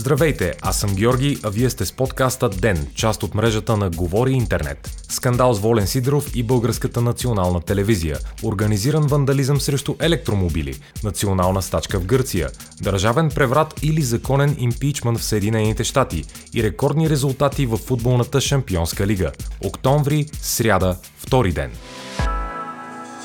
Здравейте, аз съм Георги, а вие сте с подкаста ДЕН, част от мрежата на Говори Интернет. Скандал с Волен Сидоров и Българската национална телевизия. Организиран вандализъм срещу електромобили. Национална стачка в Гърция. Държавен преврат или законен импичмент в Съединените щати. И рекордни резултати в футболната шампионска лига. Октомври, сряда, втори ден.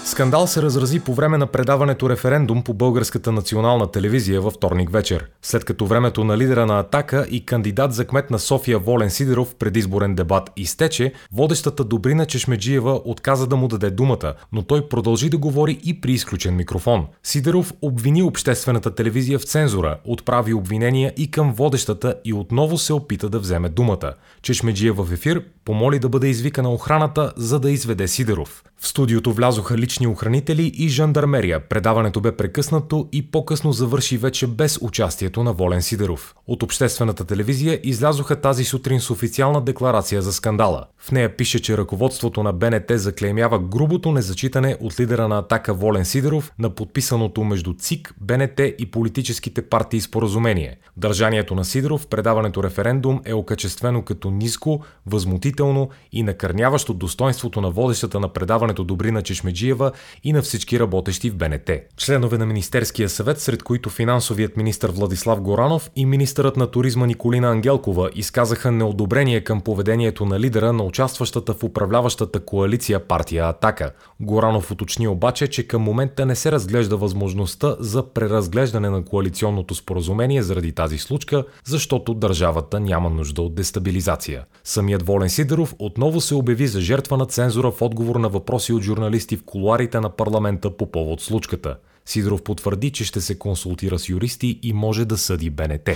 Скандал се разрази по време на предаването референдум по Българската национална телевизия във вторник вечер, след като времето на лидера на Атака и кандидат за кмет на София Волен Сидеров предизборен дебат изтече, водещата Добрина Чешмеджиева отказа да му даде думата, но той продължи да говори и при изключен микрофон. Сидеров обвини обществената телевизия в цензура, отправи обвинения и към водещата и отново се опита да вземе думата. Чешмеджиева в ефир помоли да бъде извикана охраната, за да изведе Сидеров. В студиото влязоха лични охранители и жандармерия. Предаването бе прекъснато и по-късно завърши вече без участието на Волен Сидеров. От обществената телевизия излязоха тази сутрин с официална декларация за скандала. В нея пише, че ръководството на БНТ заклеймява грубото незачитане от лидера на атака Волен Сидеров на подписаното между ЦИК, БНТ и политическите партии споразумение. Държанието на Сидеров в предаването референдум е окачествено като ниско, възмутително и накърняващо достоинството на водещата на предаването Добрина Чешмеджиева и на всички работещи в БНТ. Членове на Министерския съвет, сред които финансовият министр Владислав Горанов и министърът на туризма Николина Ангелкова изказаха неодобрение към поведението на лидера на участващата в управляващата коалиция партия Атака. Горанов уточни обаче, че към момента не се разглежда възможността за преразглеждане на коалиционното споразумение заради тази случка, защото държавата няма нужда от дестабилизация. Самият Волен Сидеров отново се обяви за жертва на цензура в отговор на въпроси от журналисти в колуарите на парламента по повод случката. Сидоров потвърди, че ще се консултира с юристи и може да съди БНТ.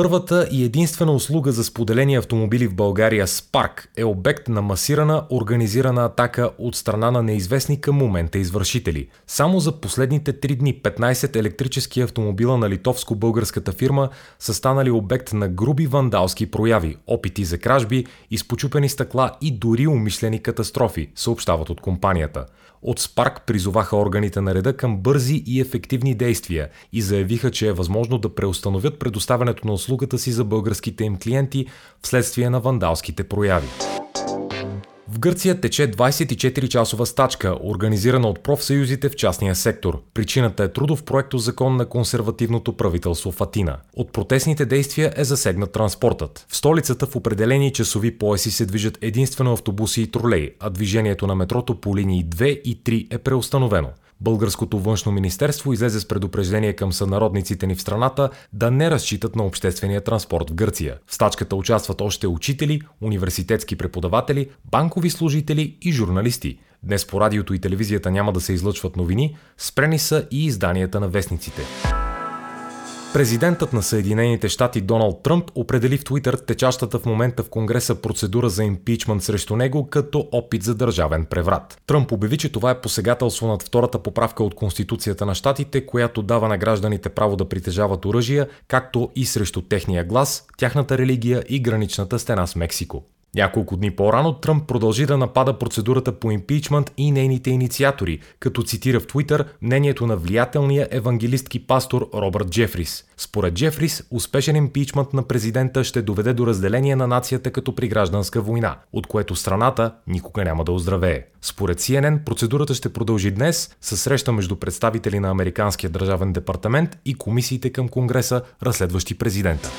Първата и единствена услуга за споделени автомобили в България Spark е обект на масирана организирана атака от страна на неизвестни към момента извършители. Само за последните три дни 15 електрически автомобила на литовско-българската фирма са станали обект на груби вандалски прояви, опити за кражби, изпочупени стъкла и дори умишлени катастрофи, съобщават от компанията. От Спарк призоваха органите на реда към бързи и ефективни действия и заявиха, че е възможно да преустановят предоставянето на услугата си за българските им клиенти вследствие на вандалските прояви. В Гърция тече 24-часова стачка, организирана от профсъюзите в частния сектор. Причината е трудов проекто закон на консервативното правителство в Атина. От протестните действия е засегнат транспортът. В столицата в определени часови пояси се движат единствено автобуси и тролей, а движението на метрото по линии 2 и 3 е преустановено. Българското външно министерство излезе с предупреждение към сънародниците ни в страната да не разчитат на обществения транспорт в Гърция. В стачката участват още учители, университетски преподаватели, банкови служители и журналисти. Днес по радиото и телевизията няма да се излъчват новини, спрени са и изданията на вестниците. Президентът на Съединените щати Доналд Тръмп определи в Твитър течащата в момента в Конгреса процедура за импичмент срещу него като опит за държавен преврат. Тръмп обяви, че това е посегателство над втората поправка от Конституцията на щатите, която дава на гражданите право да притежават оръжия, както и срещу техния глас, тяхната религия и граничната стена с Мексико. Няколко дни по-рано Тръмп продължи да напада процедурата по импичмент и нейните инициатори, като цитира в Твитър мнението на влиятелния евангелистки пастор Робърт Джефрис. Според Джефрис, успешен импичмент на президента ще доведе до разделение на нацията като при гражданска война, от което страната никога няма да оздравее. Според CNN, процедурата ще продължи днес със среща между представители на Американския държавен департамент и комисиите към Конгреса, разследващи президента.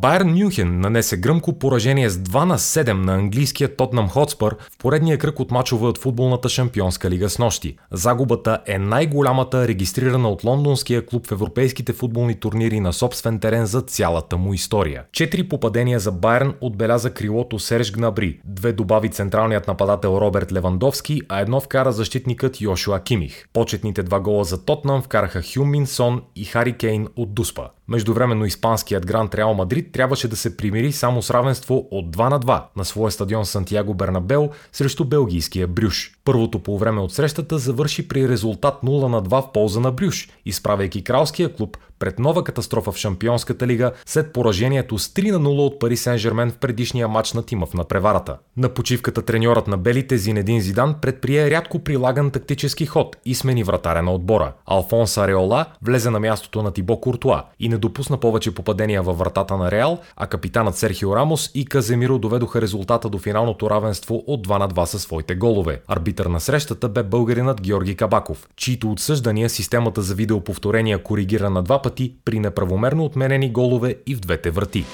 Байерн Мюнхен нанесе гръмко поражение с 2 на 7 на английския Тотнам Хотспър в поредния кръг от мачове от футболната шампионска лига с нощи. Загубата е най-голямата регистрирана от лондонския клуб в европейските футболни турнири на собствен терен за цялата му история. Четири попадения за Байерн отбеляза крилото Серж Гнабри, две добави централният нападател Роберт Левандовски, а едно вкара защитникът Йошуа Кимих. Почетните два гола за Тотнам вкараха Хюмин Сон и Хари Кейн от Дуспа. Междувременно испанският Гранд Реал Мадрид трябваше да се примири само с равенство от 2 на 2 на своя стадион Сантьяго Бернабел срещу белгийския Брюш. Първото по време от срещата завърши при резултат 0 на 2 в полза на Брюш, изправяйки кралския клуб пред нова катастрофа в Шампионската лига след поражението с 3 на 0 от Пари Сен-Жермен в предишния матч на тима в надпреварата. На почивката треньорът на белите Зинедин Зидан предприе рядко прилаган тактически ход и смени вратаря на отбора. Алфонс Ареола влезе на мястото на Тибо Куртуа и не допусна повече попадения във вратата на Реал, а капитанът Серхио Рамос и Каземиро доведоха резултата до финалното равенство от 2 на 2 със своите голове. Арбитър на срещата бе българинът Георги Кабаков, чието отсъждания системата за видеоповторения коригира на два пъти при неправомерно отменени голове и в двете врати.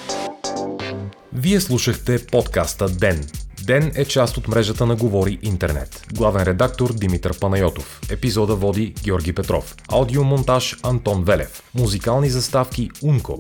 Вие слушахте подкаста Ден. Ден е част от мрежата на Говори Интернет. Главен редактор Димитър Панайотов. Епизода води Георги Петров. Аудиомонтаж Антон Велев. Музикални заставки Унко.